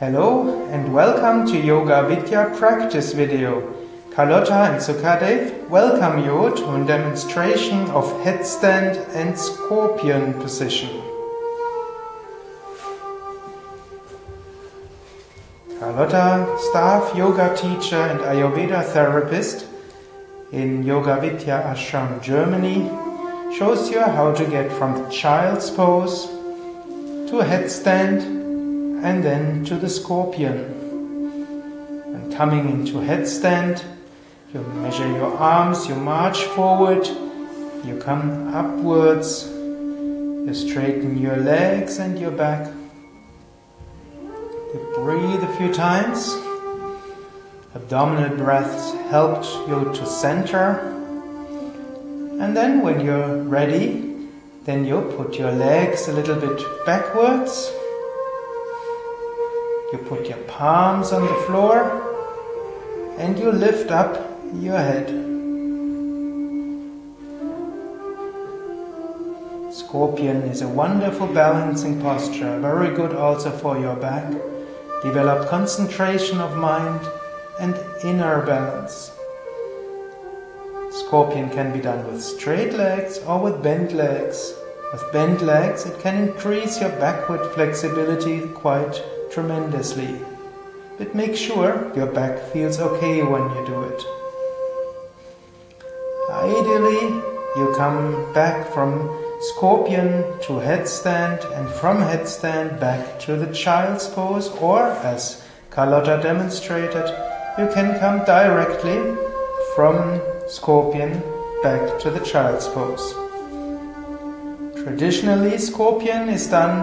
Hello and welcome to Yoga Vidya practice video. Carlotta and Sukadev welcome you to a demonstration of headstand and scorpion position. Carlotta, staff yoga teacher and Ayurveda therapist in Yoga Vidya Ashram Germany, shows you how to get from the child's pose to a headstand and then to the scorpion. And coming into headstand, you measure your arms, you march forward, you come upwards, you straighten your legs and your back. You breathe a few times. Abdominal breaths helped you to center. And then when you're ready, then you put your legs a little bit backwards you put your palms on the floor and you lift up your head. Scorpion is a wonderful balancing posture, very good also for your back. Develop concentration of mind and inner balance. Scorpion can be done with straight legs or with bent legs. With bent legs, it can increase your backward flexibility quite tremendously. But make sure your back feels okay when you do it. Ideally, you come back from scorpion to headstand and from headstand back to the child's pose or as Carlotta demonstrated, you can come directly from scorpion back to the child's pose. Traditionally, scorpion is done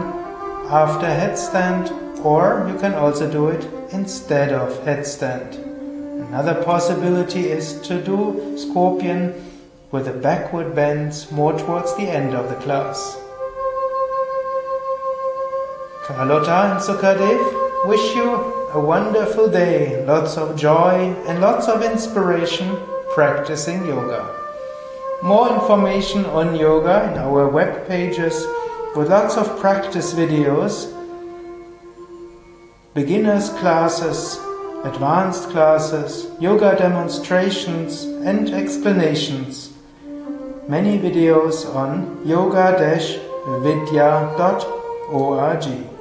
after headstand or you can also do it instead of headstand. Another possibility is to do scorpion with a backward bend more towards the end of the class. Carlotta and Sukadev wish you a wonderful day, lots of joy and lots of inspiration practicing yoga. More information on yoga in our web pages with lots of practice videos beginners classes, advanced classes, yoga demonstrations and explanations. Many videos on yoga-vidya.org.